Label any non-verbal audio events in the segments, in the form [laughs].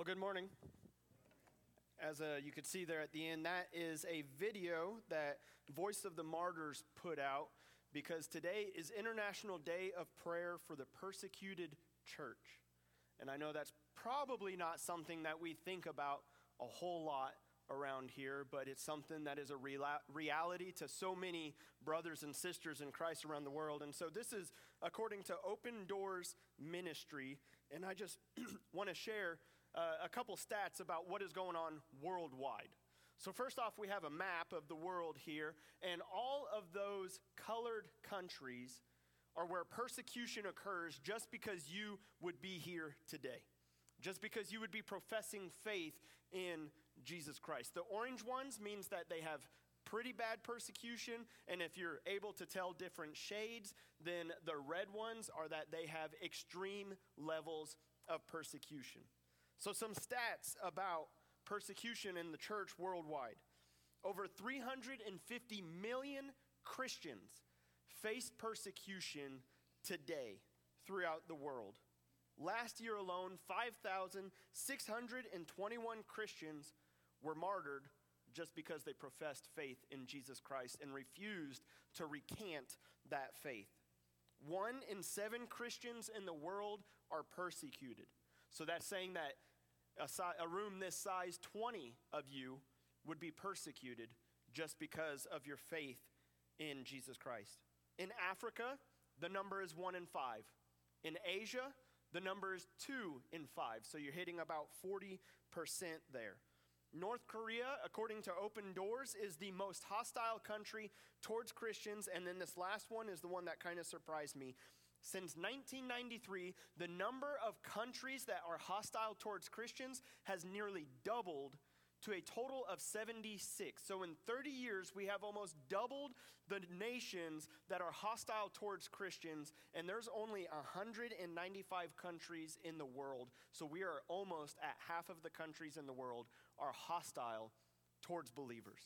Well, good morning. As uh, you could see there at the end, that is a video that Voice of the Martyrs put out because today is International Day of Prayer for the Persecuted Church. And I know that's probably not something that we think about a whole lot around here, but it's something that is a reality to so many brothers and sisters in Christ around the world. And so this is according to Open Doors Ministry. And I just [clears throat] want to share uh, a couple stats about what is going on worldwide. So, first off, we have a map of the world here, and all of those colored countries are where persecution occurs just because you would be here today, just because you would be professing faith in Jesus Christ. The orange ones means that they have pretty bad persecution, and if you're able to tell different shades, then the red ones are that they have extreme levels of persecution. So, some stats about persecution in the church worldwide. Over 350 million Christians face persecution today throughout the world. Last year alone, 5,621 Christians were martyred just because they professed faith in Jesus Christ and refused to recant that faith. One in seven Christians in the world are persecuted. So that's saying that a, si- a room this size, 20 of you would be persecuted just because of your faith in Jesus Christ. In Africa, the number is one in five. In Asia, the number is two in five. So you're hitting about 40% there. North Korea, according to Open Doors, is the most hostile country towards Christians. And then this last one is the one that kind of surprised me. Since 1993, the number of countries that are hostile towards Christians has nearly doubled to a total of 76. So in 30 years, we have almost doubled the nations that are hostile towards Christians, and there's only 195 countries in the world. So we are almost at half of the countries in the world are hostile towards believers.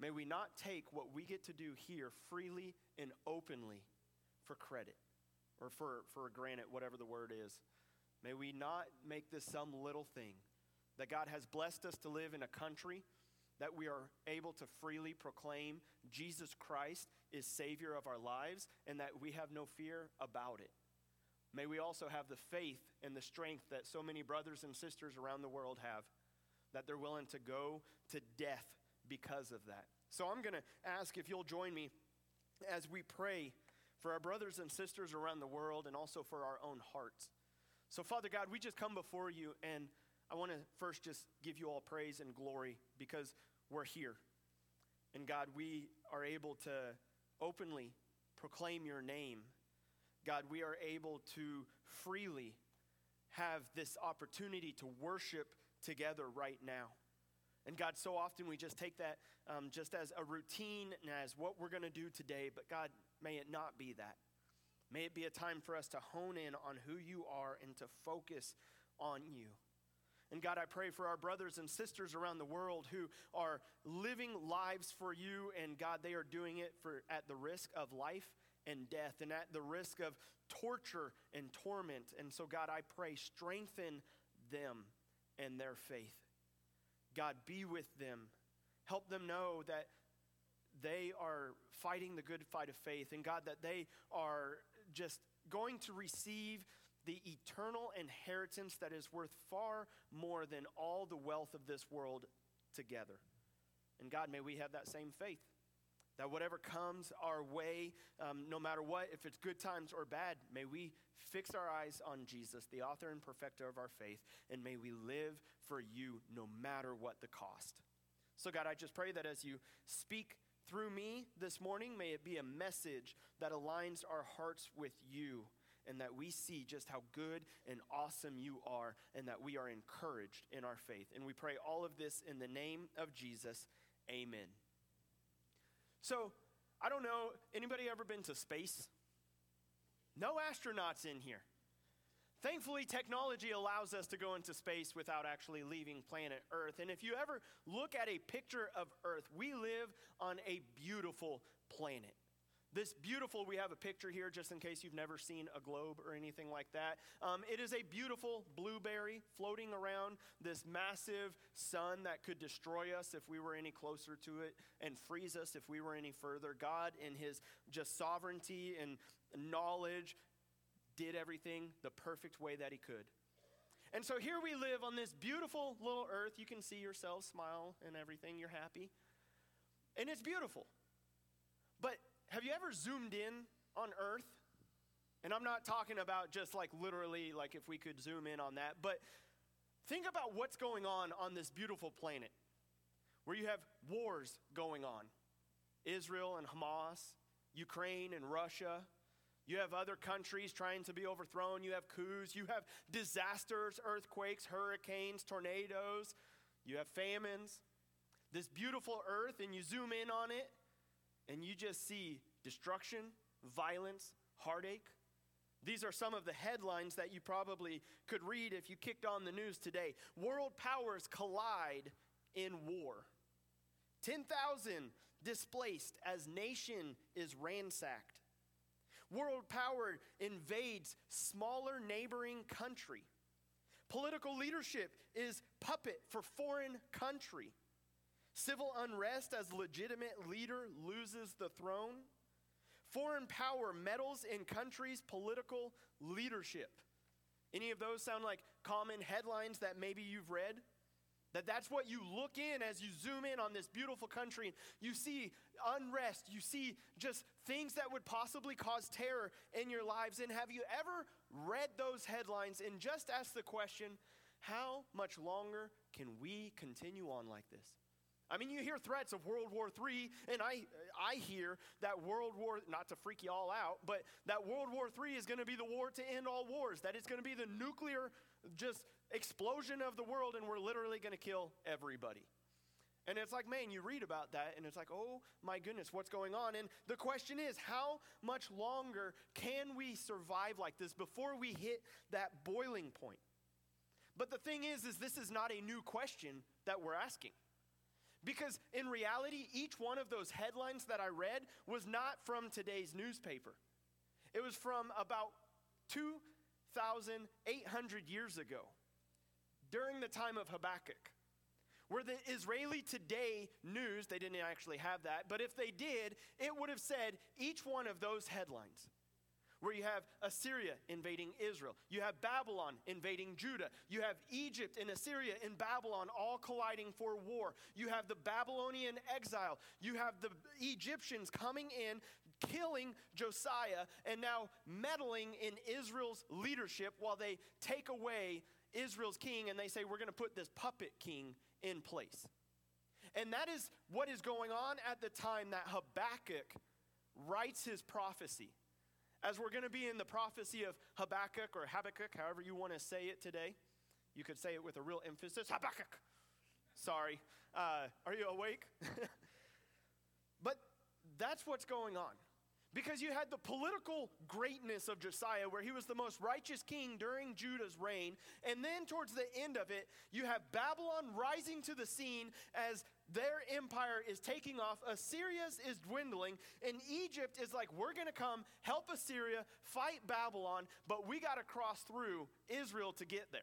May we not take what we get to do here freely and openly for credit or for, for granted, whatever the word is. May we not make this some little thing. That God has blessed us to live in a country that we are able to freely proclaim Jesus Christ is Savior of our lives and that we have no fear about it. May we also have the faith and the strength that so many brothers and sisters around the world have, that they're willing to go to death because of that. So I'm going to ask if you'll join me as we pray for our brothers and sisters around the world, and also for our own hearts. So, Father God, we just come before you, and I want to first just give you all praise and glory because we're here. And God, we are able to openly proclaim your name. God, we are able to freely have this opportunity to worship together right now. And God, so often we just take that um, just as a routine and as what we're going to do today. But God, May it not be that. May it be a time for us to hone in on who you are and to focus on you. And God, I pray for our brothers and sisters around the world who are living lives for you, and God, they are doing it for at the risk of life and death and at the risk of torture and torment. And so, God, I pray, strengthen them and their faith. God, be with them. Help them know that they are fighting the good fight of faith, and God, that they are just going to receive the eternal inheritance that is worth far more than all the wealth of this world together. And God, may we have that same faith. That whatever comes our way, um, no matter what, if it's good times or bad, may we fix our eyes on Jesus, the author and perfecter of our faith, and may we live for you no matter what the cost. So, God, I just pray that as you speak through me this morning, may it be a message that aligns our hearts with you and that we see just how good and awesome you are and that we are encouraged in our faith. And we pray all of this in the name of Jesus. Amen. So, I don't know, anybody ever been to space? No astronauts in here. Thankfully, technology allows us to go into space without actually leaving planet Earth. And if you ever look at a picture of Earth, we live on a beautiful planet. this beautiful, we have a picture here just in case you've never seen a globe or anything like that. Um, it is a beautiful blueberry floating around this massive sun that could destroy us if we were any closer to it and freeze us if we were any further. God, in his just sovereignty and knowledge, did everything the perfect way that he could. And so here we live on this beautiful little earth. You can see yourself smile and everything. You're happy. And it's beautiful. But have you ever zoomed in on earth? And I'm not talking about just like literally, like if we could zoom in on that, but think about what's going on on this beautiful planet where you have wars going on Israel and Hamas, Ukraine and Russia, you have other countries trying to be overthrown. You have coups. You have disasters, earthquakes, hurricanes, tornadoes. You have famines. This beautiful earth, and you zoom in on it, and you just see destruction, violence, heartache. These are some of the headlines that you probably could read if you kicked on the news today. World powers collide in war. 10,000 displaced as nation is ransacked. World power invades smaller neighboring country. Political leadership is puppet for foreign country. Civil unrest as legitimate leader loses the throne. Foreign power meddles in countries' political leadership. Any of those sound like common headlines that maybe you've read? That that's what you look in as you zoom in on this beautiful country. You see unrest, you see just things that would possibly cause terror in your lives. And have you ever read those headlines and just asked the question, how much longer can we continue on like this? I mean, you hear threats of World War III, and I, I hear that World War, not to freak you all out, but that World War III is going to be the war to end all wars, that it's going to be the nuclear just explosion of the world, and we're literally going to kill everybody. And it's like, man, you read about that, and it's like, oh my goodness, what's going on? And the question is, how much longer can we survive like this before we hit that boiling point? But the thing is, is this is not a new question that we're asking. Because in reality, each one of those headlines that I read was not from today's newspaper. It was from about 2,800 years ago during the time of Habakkuk, where the Israeli Today news, they didn't actually have that, but if they did, it would have said each one of those headlines. Where you have Assyria invading Israel, you have Babylon invading Judah, you have Egypt and Assyria and Babylon all colliding for war, you have the Babylonian exile, you have the Egyptians coming in, killing Josiah, and now meddling in Israel's leadership while they take away Israel's king and they say, We're going to put this puppet king in place. And that is what is going on at the time that Habakkuk writes his prophecy. As we're going to be in the prophecy of Habakkuk or Habakkuk, however you want to say it today, you could say it with a real emphasis Habakkuk. Sorry. Uh, are you awake? [laughs] but that's what's going on. Because you had the political greatness of Josiah, where he was the most righteous king during Judah's reign. And then towards the end of it, you have Babylon rising to the scene as their empire is taking off. Assyria is dwindling. And Egypt is like, we're going to come help Assyria, fight Babylon, but we got to cross through Israel to get there.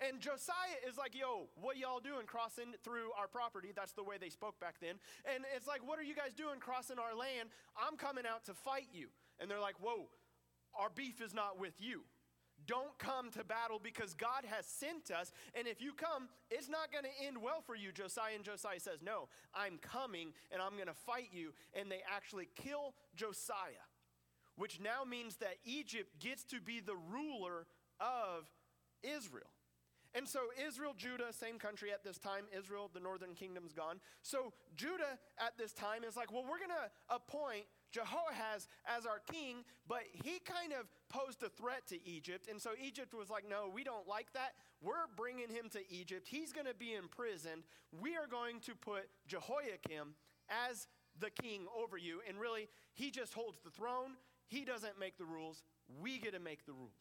And Josiah is like, yo, what y'all doing crossing through our property? That's the way they spoke back then. And it's like, what are you guys doing crossing our land? I'm coming out to fight you. And they're like, whoa, our beef is not with you. Don't come to battle because God has sent us. And if you come, it's not going to end well for you, Josiah. And Josiah says, No, I'm coming and I'm going to fight you. And they actually kill Josiah, which now means that Egypt gets to be the ruler of Israel. And so Israel, Judah, same country at this time. Israel, the northern kingdom's gone. So Judah at this time is like, well, we're going to appoint Jehoahaz as our king, but he kind of posed a threat to Egypt. And so Egypt was like, no, we don't like that. We're bringing him to Egypt. He's going to be imprisoned. We are going to put Jehoiakim as the king over you. And really, he just holds the throne. He doesn't make the rules. We get to make the rules.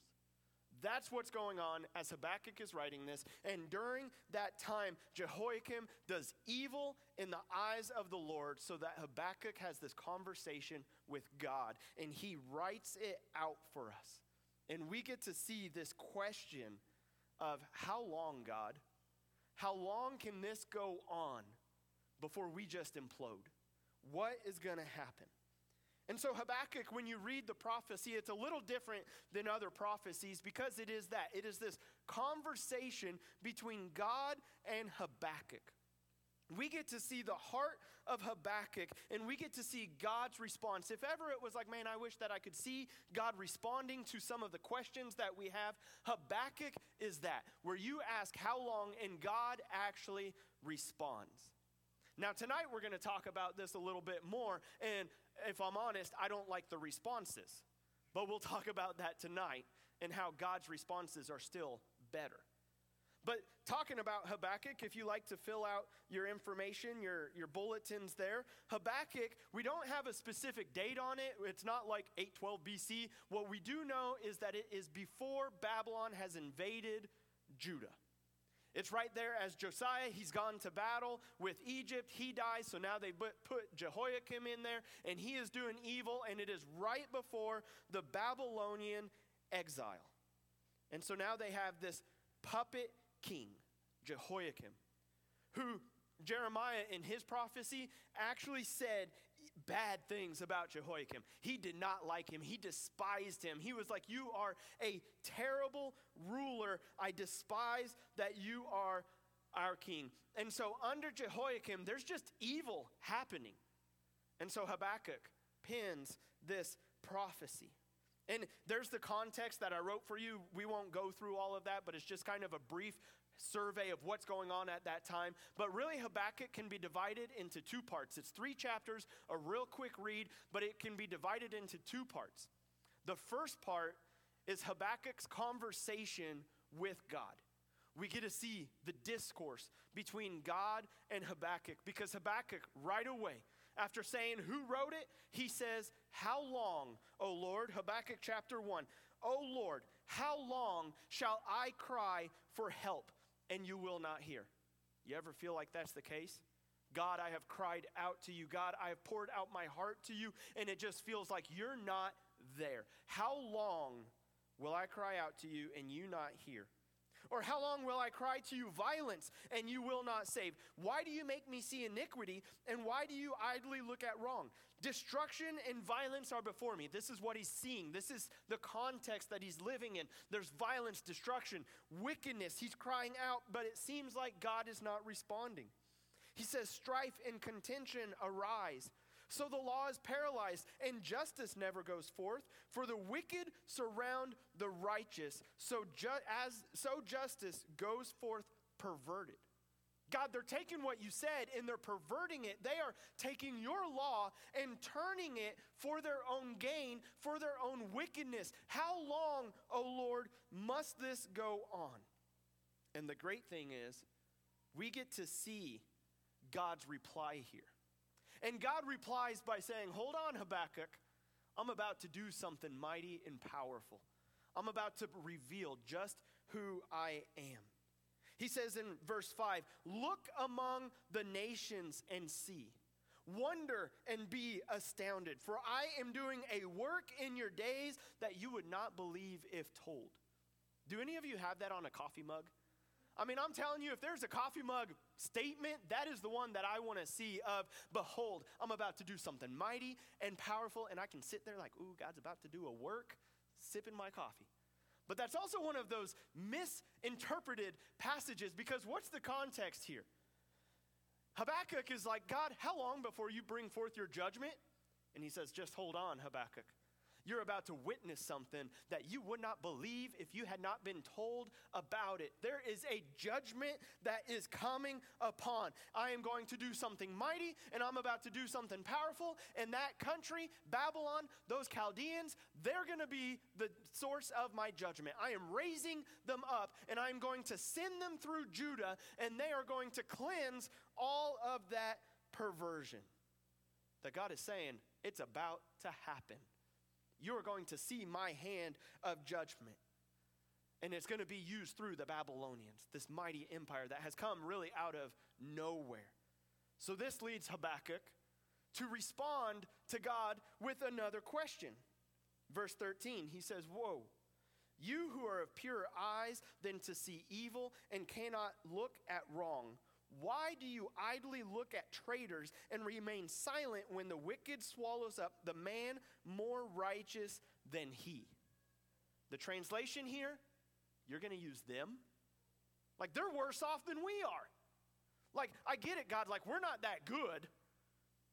That's what's going on as Habakkuk is writing this. And during that time, Jehoiakim does evil in the eyes of the Lord, so that Habakkuk has this conversation with God, and he writes it out for us. And we get to see this question of how long, God? How long can this go on before we just implode? What is going to happen? And so, Habakkuk, when you read the prophecy, it's a little different than other prophecies because it is that. It is this conversation between God and Habakkuk. We get to see the heart of Habakkuk and we get to see God's response. If ever it was like, man, I wish that I could see God responding to some of the questions that we have, Habakkuk is that, where you ask how long and God actually responds. Now, tonight we're going to talk about this a little bit more. And if I'm honest, I don't like the responses. But we'll [laughs] talk about that tonight and how God's responses are still better. But talking about Habakkuk, if you like to fill out your information, your, your bulletins there, Habakkuk, we don't have a specific date on it. It's not like 812 BC. What we do know is that it is before Babylon has invaded Judah. It's right there as Josiah, he's gone to battle with Egypt. He dies, so now they put Jehoiakim in there, and he is doing evil, and it is right before the Babylonian exile. And so now they have this puppet king, Jehoiakim, who Jeremiah in his prophecy actually said bad things about Jehoiakim. He did not like him, he despised him. He was like, You are a terrible ruler. I despise that you are our king. And so, under Jehoiakim, there's just evil happening. And so, Habakkuk pins this prophecy. And there's the context that I wrote for you. We won't go through all of that, but it's just kind of a brief survey of what's going on at that time. But really, Habakkuk can be divided into two parts. It's three chapters, a real quick read, but it can be divided into two parts. The first part is Habakkuk's conversation with God. We get to see the discourse between God and Habakkuk because Habakkuk, right away, after saying who wrote it, he says, How long, O Lord? Habakkuk chapter 1. O Lord, how long shall I cry for help and you will not hear. You ever feel like that's the case? God, I have cried out to you. God, I have poured out my heart to you, and it just feels like you're not there. How long will I cry out to you and you not hear? Or how long will I cry to you violence and you will not save? Why do you make me see iniquity and why do you idly look at wrong? Destruction and violence are before me. This is what he's seeing. This is the context that he's living in. There's violence, destruction, wickedness. He's crying out, but it seems like God is not responding. He says, Strife and contention arise. So the law is paralyzed, and justice never goes forth. For the wicked surround the righteous, so, ju- as, so justice goes forth perverted. God, they're taking what you said and they're perverting it. They are taking your law and turning it for their own gain, for their own wickedness. How long, O oh Lord, must this go on? And the great thing is, we get to see God's reply here. And God replies by saying, Hold on, Habakkuk. I'm about to do something mighty and powerful. I'm about to reveal just who I am. He says in verse 5 Look among the nations and see. Wonder and be astounded, for I am doing a work in your days that you would not believe if told. Do any of you have that on a coffee mug? I mean, I'm telling you, if there's a coffee mug statement, that is the one that I want to see of, behold, I'm about to do something mighty and powerful, and I can sit there like, ooh, God's about to do a work, sipping my coffee. But that's also one of those misinterpreted passages because what's the context here? Habakkuk is like, God, how long before you bring forth your judgment? And he says, just hold on, Habakkuk. You're about to witness something that you would not believe if you had not been told about it. There is a judgment that is coming upon. I am going to do something mighty and I'm about to do something powerful. And that country, Babylon, those Chaldeans, they're going to be the source of my judgment. I am raising them up and I'm going to send them through Judah and they are going to cleanse all of that perversion. That God is saying, it's about to happen you are going to see my hand of judgment. And it's going to be used through the Babylonians, this mighty empire that has come really out of nowhere. So this leads Habakkuk to respond to God with another question. Verse 13, he says, Whoa, you who are of purer eyes than to see evil and cannot look at wrong, why do you idly look at traitors and remain silent when the wicked swallows up the man more righteous than he? The translation here, you're going to use them. Like they're worse off than we are. Like, I get it, God, like we're not that good.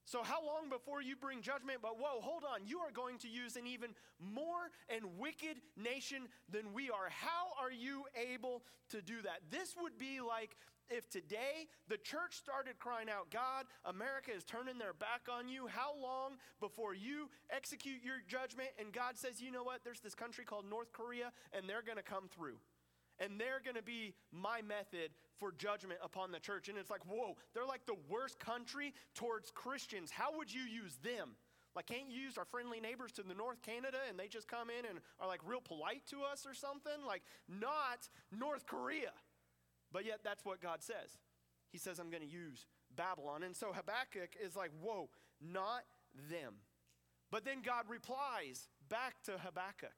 So, how long before you bring judgment? But whoa, hold on. You are going to use an even more and wicked nation than we are. How are you able to do that? This would be like if today the church started crying out, God, America is turning their back on you, how long before you execute your judgment and God says, you know what, there's this country called North Korea and they're going to come through? And they're going to be my method for judgment upon the church. And it's like, whoa, they're like the worst country towards Christians. How would you use them? Like, can't you use our friendly neighbors to the North Canada and they just come in and are like real polite to us or something? Like, not North Korea. But yet, that's what God says. He says, I'm going to use Babylon. And so Habakkuk is like, whoa, not them. But then God replies back to Habakkuk.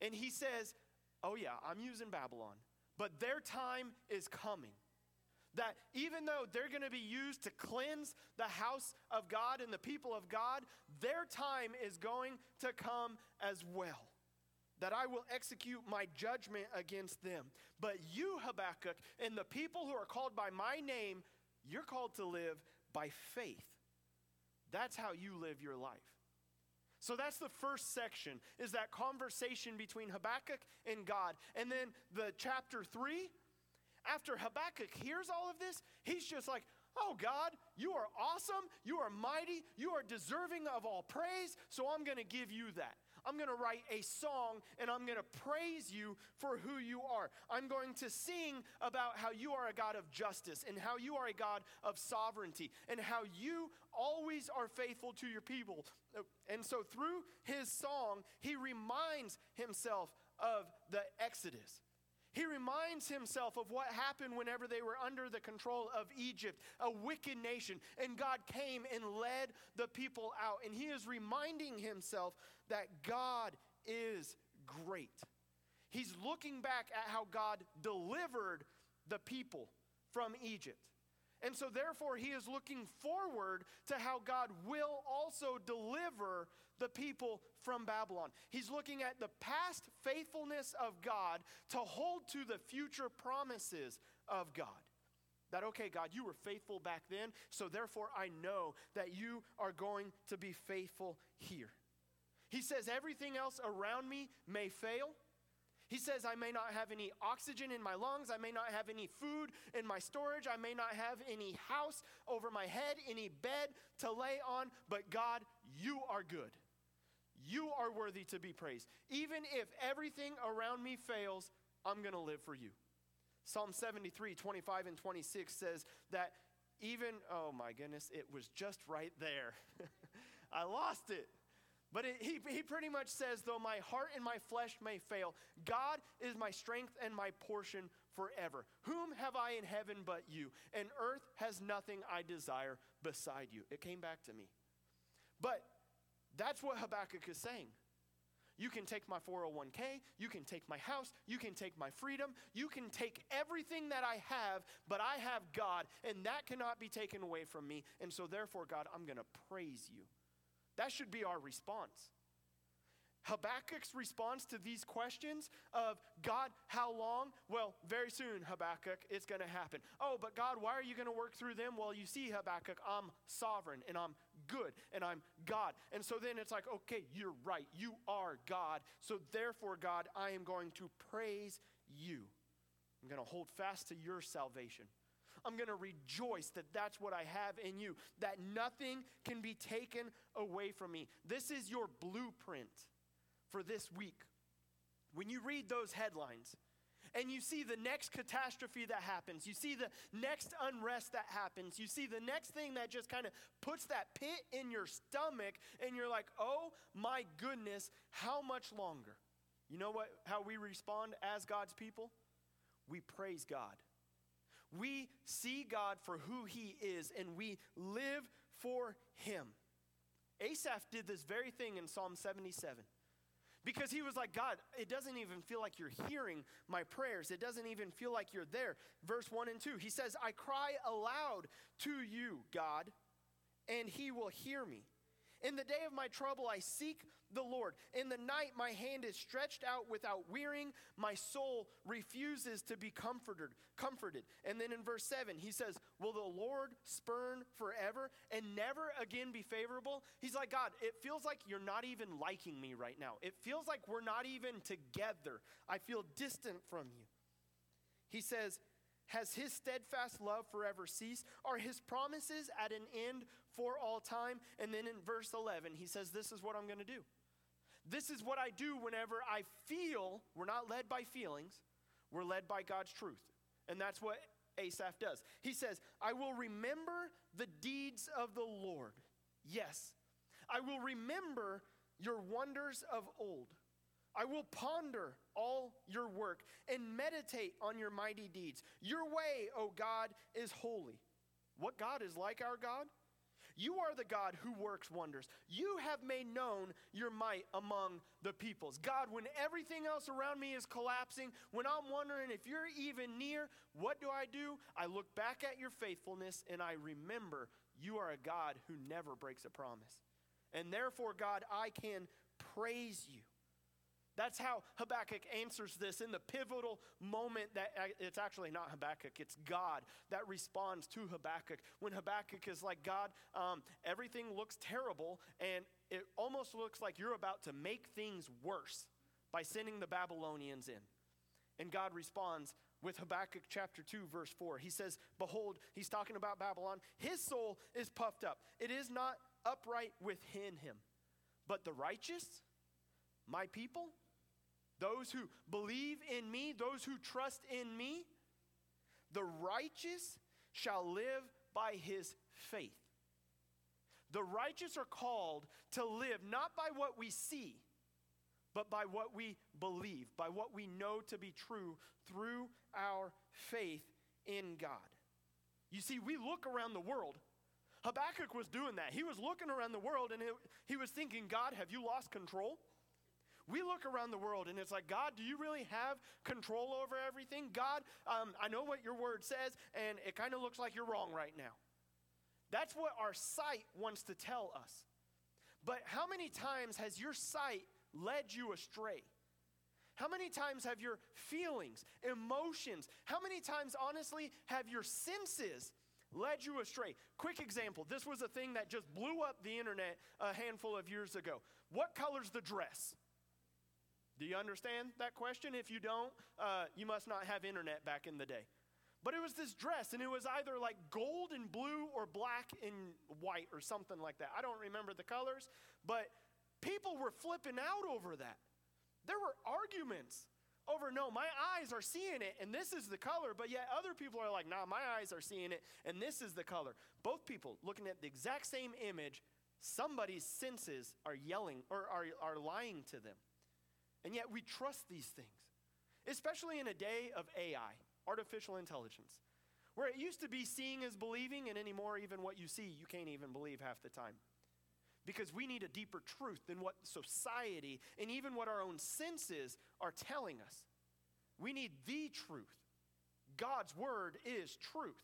And he says, oh, yeah, I'm using Babylon, but their time is coming. That even though they're going to be used to cleanse the house of God and the people of God, their time is going to come as well that I will execute my judgment against them. But you, Habakkuk, and the people who are called by my name, you're called to live by faith. That's how you live your life. So that's the first section is that conversation between Habakkuk and God. And then the chapter 3, after Habakkuk hears all of this, he's just like, "Oh God, you are awesome, you are mighty, you are deserving of all praise, so I'm going to give you that." I'm going to write a song and I'm going to praise you for who you are. I'm going to sing about how you are a God of justice and how you are a God of sovereignty and how you always are faithful to your people. Uh, and so through his song, he reminds himself of the Exodus. He reminds himself of what happened whenever they were under the control of Egypt, a wicked nation, and God came and led the people out. And he is reminding himself that God is great. He's looking back at how God delivered the people from Egypt. And so, therefore, he is looking forward to how God will also deliver the people from Babylon. He's looking at the past faithfulness of God to hold to the future promises of God. That, okay, God, you were faithful back then, so therefore I know that you are going to be faithful here. He says, everything else around me may fail. He says, I may not have any oxygen in my lungs. I may not have any food in my storage. I may not have any house over my head, any bed to lay on. But God, you are good. You are worthy to be praised. Even if everything around me fails, I'm going to live for you. Psalm 73, 25 and 26 says that even, oh my goodness, it was just right there. [laughs] I lost it. But it, he, he pretty much says, though my heart and my flesh may fail, God is my strength and my portion forever. Whom have I in heaven but you? And earth has nothing I desire beside you. It came back to me. But that's what Habakkuk is saying. You can take my 401k, you can take my house, you can take my freedom, you can take everything that I have, but I have God, and that cannot be taken away from me. And so, therefore, God, I'm going to praise you. That should be our response. Habakkuk's response to these questions of God, how long? Well, very soon, Habakkuk, it's going to happen. Oh, but God, why are you going to work through them? Well, you see, Habakkuk, I'm sovereign and I'm good and I'm God. And so then it's like, okay, you're right. You are God. So therefore, God, I am going to praise you. I'm going to hold fast to your salvation. I'm going to rejoice that that's what I have in you, that nothing can be taken away from me. This is your blueprint for this week. When you read those headlines, and you see the next catastrophe that happens. You see the next unrest that happens. You see the next thing that just kind of puts that pit in your stomach, and you're like, oh my goodness, how much longer? You know what how we respond as God's people? We praise God. We see God for who he is and we live for him. Asaph did this very thing in Psalm 77. Because he was like, God, it doesn't even feel like you're hearing my prayers. It doesn't even feel like you're there. Verse 1 and 2, he says, I cry aloud to you, God, and he will hear me. In the day of my trouble, I seek the Lord. In the night, my hand is stretched out without wearying. My soul refuses to be comforted. Comforted. And then in verse 7, he says, Will the Lord spurn forever and never again be favorable? He's like, God, it feels like you're not even liking me right now. It feels like we're not even together. I feel distant from you. He says, has his steadfast love forever ceased? Are his promises at an end for all time? And then in verse 11, he says, This is what I'm going to do. This is what I do whenever I feel, we're not led by feelings, we're led by God's truth. And that's what Asaph does. He says, I will remember the deeds of the Lord. Yes, I will remember your wonders of old. I will ponder all your work and meditate on your mighty deeds. Your way, O God, is holy. What God is like our God? You are the God who works wonders. You have made known your might among the peoples. God, when everything else around me is collapsing, when I'm wondering if you're even near, what do I do? I look back at your faithfulness and I remember you are a God who never breaks a promise. And therefore, God, I can praise you. That's how Habakkuk answers this in the pivotal moment that it's actually not Habakkuk, it's God that responds to Habakkuk. When Habakkuk is like, God, um, everything looks terrible, and it almost looks like you're about to make things worse by sending the Babylonians in. And God responds with Habakkuk chapter 2, verse 4. He says, Behold, he's talking about Babylon. His soul is puffed up, it is not upright within him. But the righteous, my people, those who believe in me, those who trust in me, the righteous shall live by his faith. The righteous are called to live not by what we see, but by what we believe, by what we know to be true through our faith in God. You see, we look around the world. Habakkuk was doing that. He was looking around the world and he was thinking, God, have you lost control? We look around the world and it's like, God, do you really have control over everything? God, um, I know what your word says, and it kind of looks like you're wrong right now. That's what our sight wants to tell us. But how many times has your sight led you astray? How many times have your feelings, emotions, how many times, honestly, have your senses led you astray? Quick example this was a thing that just blew up the internet a handful of years ago. What color's the dress? Do you understand that question? If you don't, uh, you must not have internet back in the day. But it was this dress, and it was either like gold and blue or black and white or something like that. I don't remember the colors, but people were flipping out over that. There were arguments over, no, my eyes are seeing it, and this is the color, but yet other people are like, nah, my eyes are seeing it, and this is the color. Both people looking at the exact same image, somebody's senses are yelling or are, are lying to them. And yet we trust these things, especially in a day of AI, artificial intelligence, where it used to be seeing is believing, and anymore, even what you see, you can't even believe half the time. Because we need a deeper truth than what society and even what our own senses are telling us. We need the truth. God's word is truth.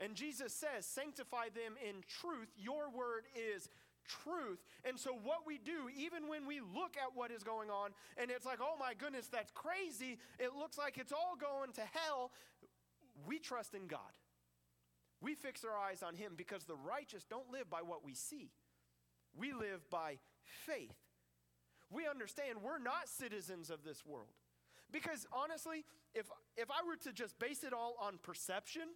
And Jesus says, Sanctify them in truth. Your word is truth. And so, what we do, even when we look at what is going on and it's like, oh my goodness, that's crazy, it looks like it's all going to hell, we trust in God. We fix our eyes on Him because the righteous don't live by what we see, we live by faith. We understand we're not citizens of this world. Because honestly, if, if I were to just base it all on perception,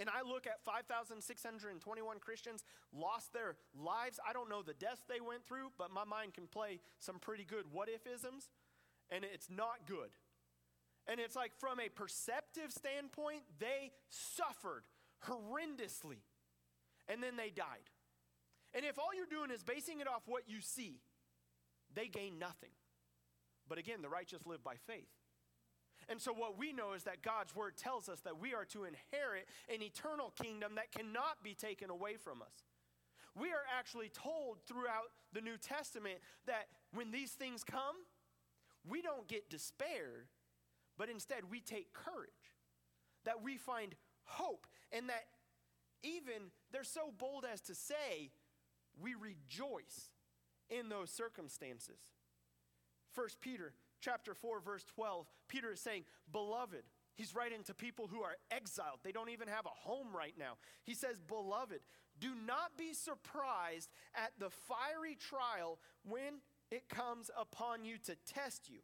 and I look at 5,621 Christians lost their lives. I don't know the deaths they went through, but my mind can play some pretty good what if isms, and it's not good. And it's like, from a perceptive standpoint, they suffered horrendously, and then they died. And if all you're doing is basing it off what you see, they gain nothing. But again, the righteous live by faith. And so, what we know is that God's word tells us that we are to inherit an eternal kingdom that cannot be taken away from us. We are actually told throughout the New Testament that when these things come, we don't get despair, but instead we take courage, that we find hope, and that even they're so bold as to say, we rejoice in those circumstances. 1 Peter chapter 4 verse 12, Peter is saying, "Beloved, He's writing to people who are exiled. They don't even have a home right now. He says, Beloved, do not be surprised at the fiery trial when it comes upon you to test you,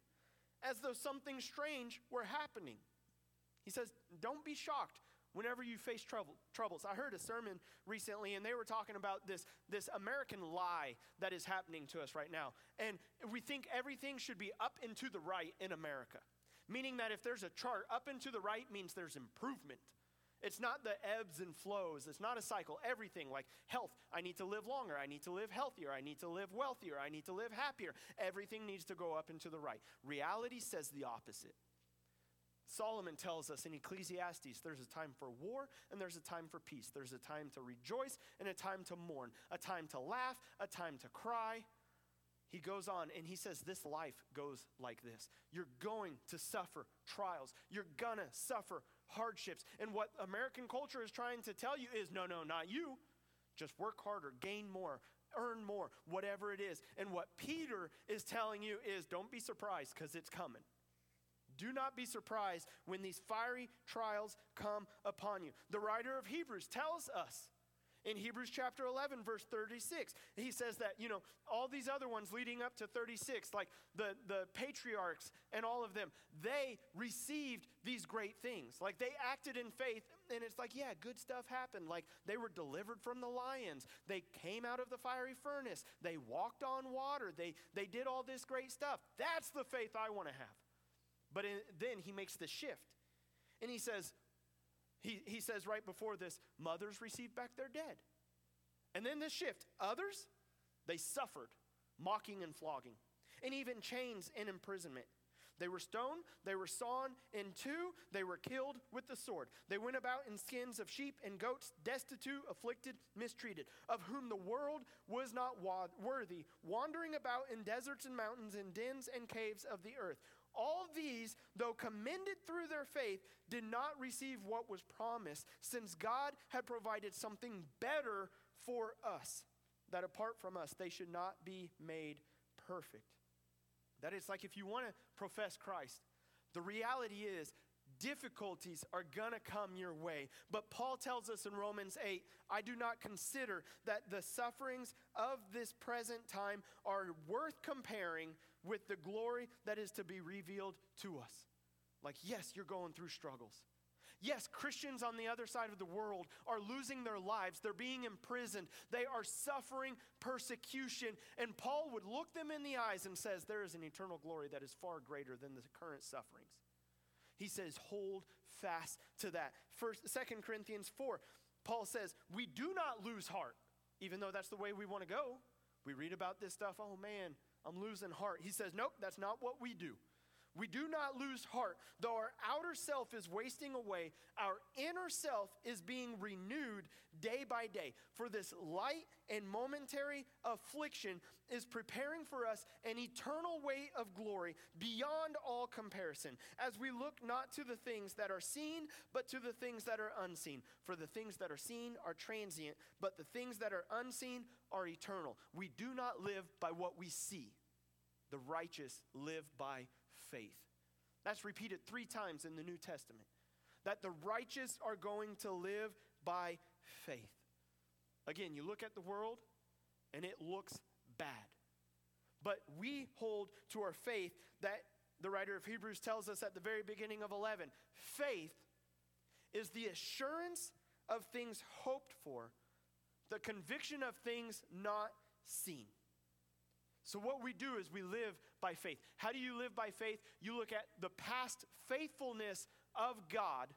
as though something strange were happening. He says, Don't be shocked whenever you face trouble, troubles. I heard a sermon recently, and they were talking about this, this American lie that is happening to us right now. And we think everything should be up and to the right in America, meaning that if there's a chart, up and to the right means there's improvement. It's not the ebbs and flows. It's not a cycle. Everything like health, I need to live longer. I need to live healthier. I need to live wealthier. I need to live happier. Everything needs to go up and to the right. Reality says the opposite. Solomon tells us in Ecclesiastes there's a time for war and there's a time for peace. There's a time to rejoice and a time to mourn, a time to laugh, a time to cry. He goes on and he says, This life goes like this. You're going to suffer trials, you're gonna suffer hardships. And what American culture is trying to tell you is no, no, not you. Just work harder, gain more, earn more, whatever it is. And what Peter is telling you is don't be surprised because it's coming. Do not be surprised when these fiery trials come upon you. The writer of Hebrews tells us in Hebrews chapter 11, verse 36, he says that, you know, all these other ones leading up to 36, like the, the patriarchs and all of them, they received these great things. Like they acted in faith, and it's like, yeah, good stuff happened. Like they were delivered from the lions, they came out of the fiery furnace, they walked on water, they, they did all this great stuff. That's the faith I want to have. But in, then he makes the shift. And he says, he, he says right before this, mothers received back their dead. And then this shift, others, they suffered mocking and flogging, and even chains and imprisonment. They were stoned, they were sawn in two, they were killed with the sword. They went about in skins of sheep and goats, destitute, afflicted, mistreated, of whom the world was not worthy, wandering about in deserts and mountains, in dens and caves of the earth. All these, though commended through their faith, did not receive what was promised, since God had provided something better for us, that apart from us, they should not be made perfect. That it's like if you want to profess Christ, the reality is difficulties are going to come your way. But Paul tells us in Romans 8 I do not consider that the sufferings of this present time are worth comparing with the glory that is to be revealed to us. Like, yes, you're going through struggles. Yes, Christians on the other side of the world are losing their lives. They're being imprisoned. They are suffering persecution. And Paul would look them in the eyes and says, There is an eternal glory that is far greater than the current sufferings. He says, hold fast to that. First, 2 Corinthians 4, Paul says, we do not lose heart, even though that's the way we want to go. We read about this stuff, oh man, I'm losing heart. He says, nope, that's not what we do. We do not lose heart. Though our outer self is wasting away, our inner self is being renewed day by day. For this light and momentary affliction is preparing for us an eternal weight of glory beyond all comparison, as we look not to the things that are seen, but to the things that are unseen. For the things that are seen are transient, but the things that are unseen are eternal. We do not live by what we see. The righteous live by faith. That's repeated three times in the New Testament. That the righteous are going to live by faith. Again, you look at the world and it looks bad. But we hold to our faith that the writer of Hebrews tells us at the very beginning of 11 faith is the assurance of things hoped for, the conviction of things not seen. So, what we do is we live by faith. How do you live by faith? You look at the past faithfulness of God,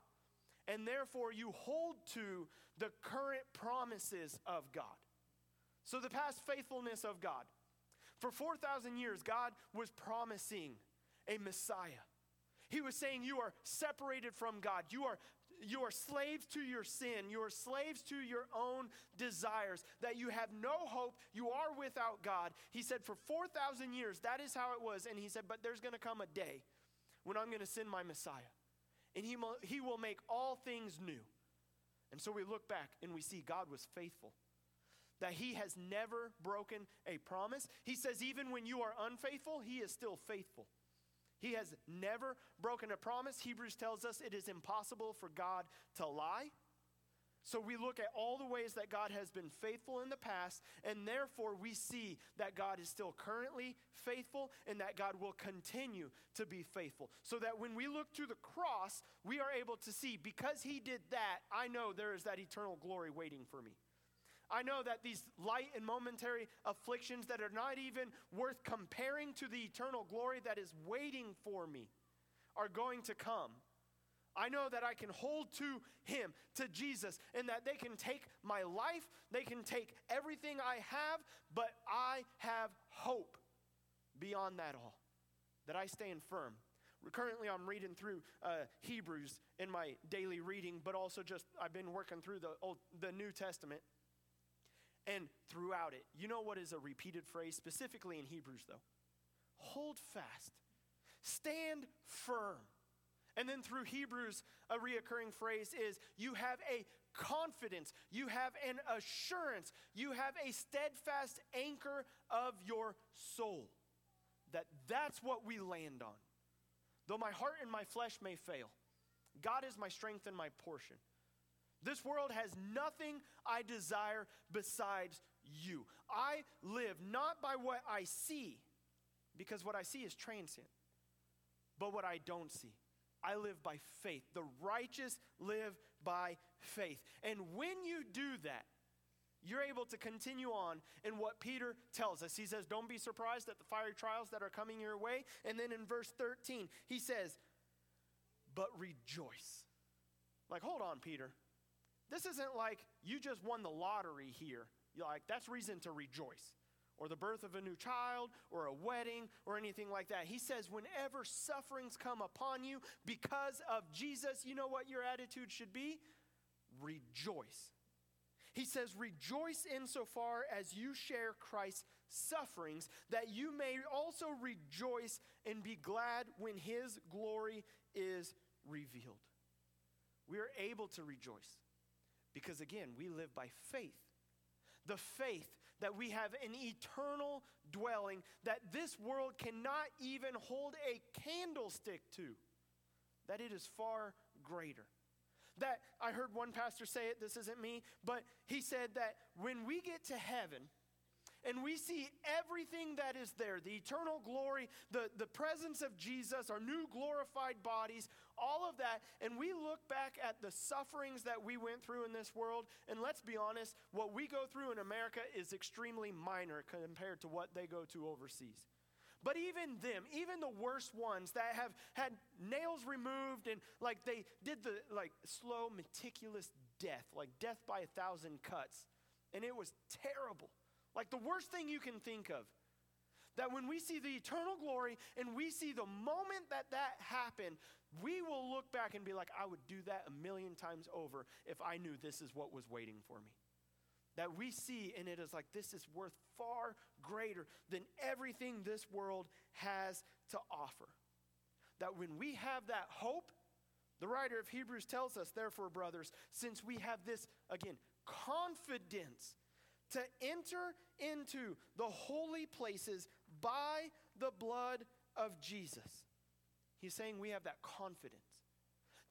and therefore you hold to the current promises of God. So, the past faithfulness of God. For 4,000 years, God was promising a Messiah. He was saying, You are separated from God. You are, you are slaves to your sin. You are slaves to your own desires, that you have no hope. You are without God. He said, For 4,000 years, that is how it was. And he said, But there's going to come a day when I'm going to send my Messiah, and he, will, he will make all things new. And so we look back and we see God was faithful that he has never broken a promise. He says, even when you are unfaithful, he is still faithful. He has never broken a promise. Hebrews tells us it is impossible for God to lie. So we look at all the ways that God has been faithful in the past, and therefore we see that God is still currently faithful and that God will continue to be faithful. So that when we look to the cross, we are able to see because He did that, I know there is that eternal glory waiting for me. I know that these light and momentary afflictions that are not even worth comparing to the eternal glory that is waiting for me are going to come. I know that I can hold to Him, to Jesus, and that they can take my life, they can take everything I have, but I have hope beyond that all, that I stand firm. Currently, I'm reading through uh, Hebrews in my daily reading, but also just I've been working through the Old, the New Testament and throughout it. You know what is a repeated phrase, specifically in Hebrews, though? Hold fast, stand firm. And then through Hebrews, a reoccurring phrase is you have a confidence, you have an assurance, you have a steadfast anchor of your soul. That that's what we land on. Though my heart and my flesh may fail, God is my strength and my portion. This world has nothing I desire besides you. I live not by what I see, because what I see is transient, but what I don't see. I live by faith. The righteous live by faith. And when you do that, you're able to continue on in what Peter tells us. He says, Don't be surprised at the fiery trials that are coming your way. And then in verse 13, he says, But rejoice. Like, hold on, Peter. This isn't like you just won the lottery here. You're like, that's reason to rejoice. Or the birth of a new child, or a wedding, or anything like that. He says, whenever sufferings come upon you because of Jesus, you know what your attitude should be? Rejoice. He says, Rejoice insofar as you share Christ's sufferings, that you may also rejoice and be glad when his glory is revealed. We are able to rejoice because again, we live by faith. The faith that we have an eternal dwelling that this world cannot even hold a candlestick to, that it is far greater. That I heard one pastor say it, this isn't me, but he said that when we get to heaven, and we see everything that is there the eternal glory, the, the presence of Jesus, our new glorified bodies, all of that. And we look back at the sufferings that we went through in this world. And let's be honest, what we go through in America is extremely minor compared to what they go to overseas. But even them, even the worst ones that have had nails removed and like they did the like slow, meticulous death, like death by a thousand cuts, and it was terrible. Like the worst thing you can think of. That when we see the eternal glory and we see the moment that that happened, we will look back and be like, I would do that a million times over if I knew this is what was waiting for me. That we see and it is like, this is worth far greater than everything this world has to offer. That when we have that hope, the writer of Hebrews tells us, therefore, brothers, since we have this, again, confidence to enter into the holy places by the blood of Jesus. He's saying we have that confidence.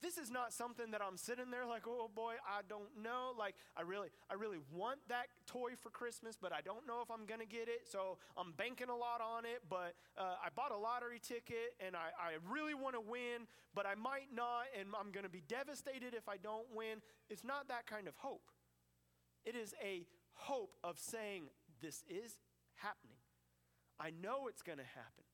This is not something that I'm sitting there like, oh boy, I don't know. Like, I really, I really want that toy for Christmas, but I don't know if I'm gonna get it. So I'm banking a lot on it. But uh, I bought a lottery ticket and I, I really want to win, but I might not, and I'm gonna be devastated if I don't win. It's not that kind of hope. It is a hope of saying, This is happening. I know it's to happen.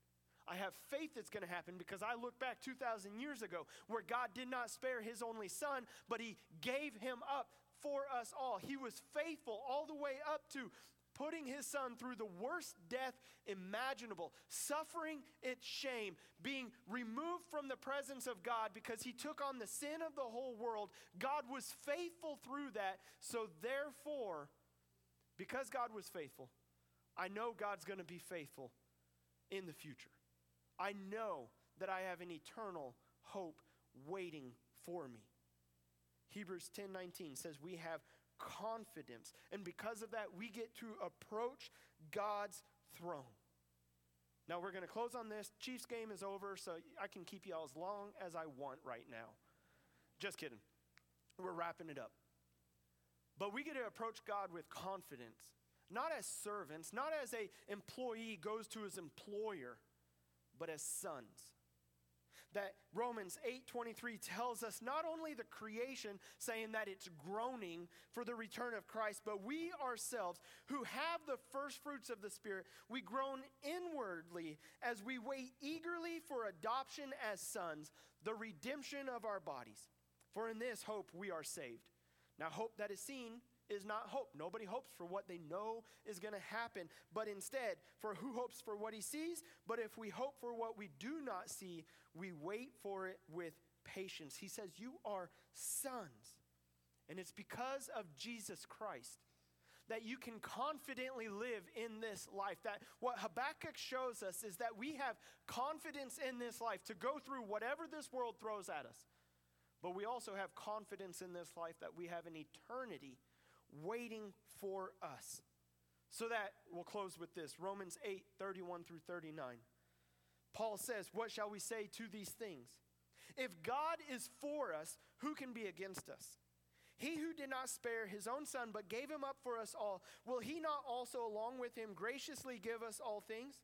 I have faith it's going to happen because I look back 2,000 years ago where God did not spare his only son, but he gave him up for us all. He was faithful all the way up to putting his son through the worst death imaginable, suffering its shame, being removed from the presence of God because he took on the sin of the whole world. God was faithful through that. So, therefore, because God was faithful, I know God's going to be faithful in the future. I know that I have an eternal hope waiting for me. Hebrews 10:19 says we have confidence and because of that we get to approach God's throne. Now we're going to close on this. Chiefs game is over so I can keep y'all as long as I want right now. Just kidding. We're wrapping it up. But we get to approach God with confidence, not as servants, not as a employee goes to his employer, but as sons that Romans 8:23 tells us not only the creation saying that it's groaning for the return of Christ, but we ourselves who have the first fruits of the spirit, we groan inwardly as we wait eagerly for adoption as sons, the redemption of our bodies. For in this hope we are saved. Now hope that is seen is not hope. Nobody hopes for what they know is going to happen, but instead, for who hopes for what he sees? But if we hope for what we do not see, we wait for it with patience. He says, You are sons. And it's because of Jesus Christ that you can confidently live in this life. That what Habakkuk shows us is that we have confidence in this life to go through whatever this world throws at us. But we also have confidence in this life that we have an eternity waiting for us. So that we'll close with this Romans 8 31 through 39. Paul says, What shall we say to these things? If God is for us, who can be against us? He who did not spare his own son, but gave him up for us all, will he not also, along with him, graciously give us all things?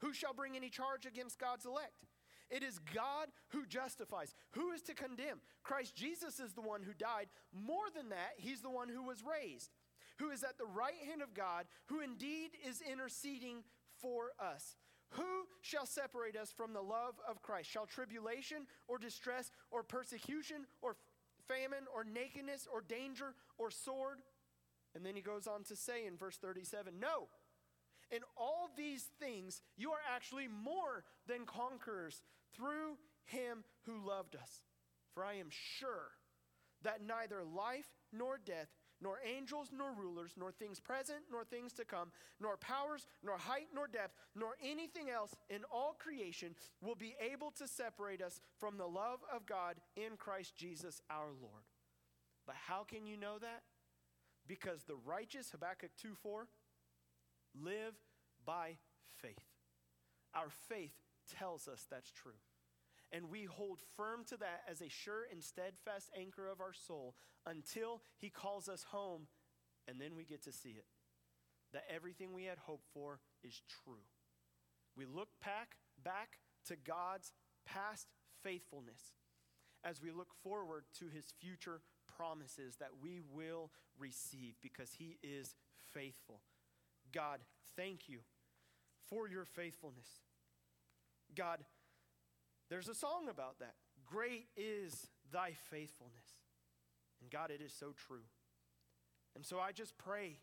Who shall bring any charge against God's elect? It is God who justifies. Who is to condemn? Christ Jesus is the one who died. More than that, he's the one who was raised, who is at the right hand of God, who indeed is interceding for us. Who shall separate us from the love of Christ? Shall tribulation or distress or persecution or famine or nakedness or danger or sword? And then he goes on to say in verse 37 No. In all these things, you are actually more than conquerors through him who loved us. For I am sure that neither life nor death, nor angels nor rulers, nor things present nor things to come, nor powers, nor height nor depth, nor anything else in all creation will be able to separate us from the love of God in Christ Jesus our Lord. But how can you know that? Because the righteous, Habakkuk 2 4, live by faith. Our faith tells us that's true. And we hold firm to that as a sure and steadfast anchor of our soul until He calls us home, and then we get to see it. That everything we had hoped for is true. We look back, back to God's past faithfulness as we look forward to His future promises that we will receive because He is faithful. God, thank you for your faithfulness. God, there's a song about that. Great is thy faithfulness. And God, it is so true. And so I just pray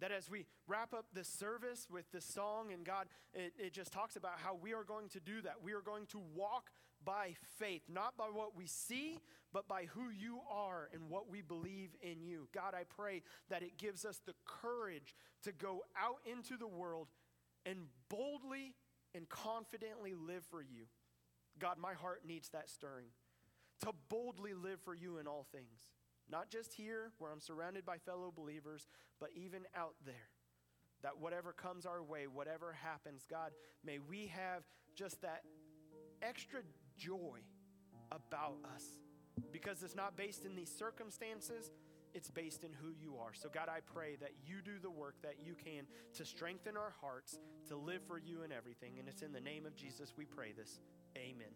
that as we wrap up this service with this song, and God, it, it just talks about how we are going to do that. We are going to walk by faith, not by what we see, but by who you are and what we believe in you. God, I pray that it gives us the courage to go out into the world and boldly and confidently live for you. God, my heart needs that stirring to boldly live for you in all things, not just here where I'm surrounded by fellow believers, but even out there. That whatever comes our way, whatever happens, God, may we have just that extra joy about us because it's not based in these circumstances, it's based in who you are. So, God, I pray that you do the work that you can to strengthen our hearts, to live for you in everything. And it's in the name of Jesus we pray this. Amen.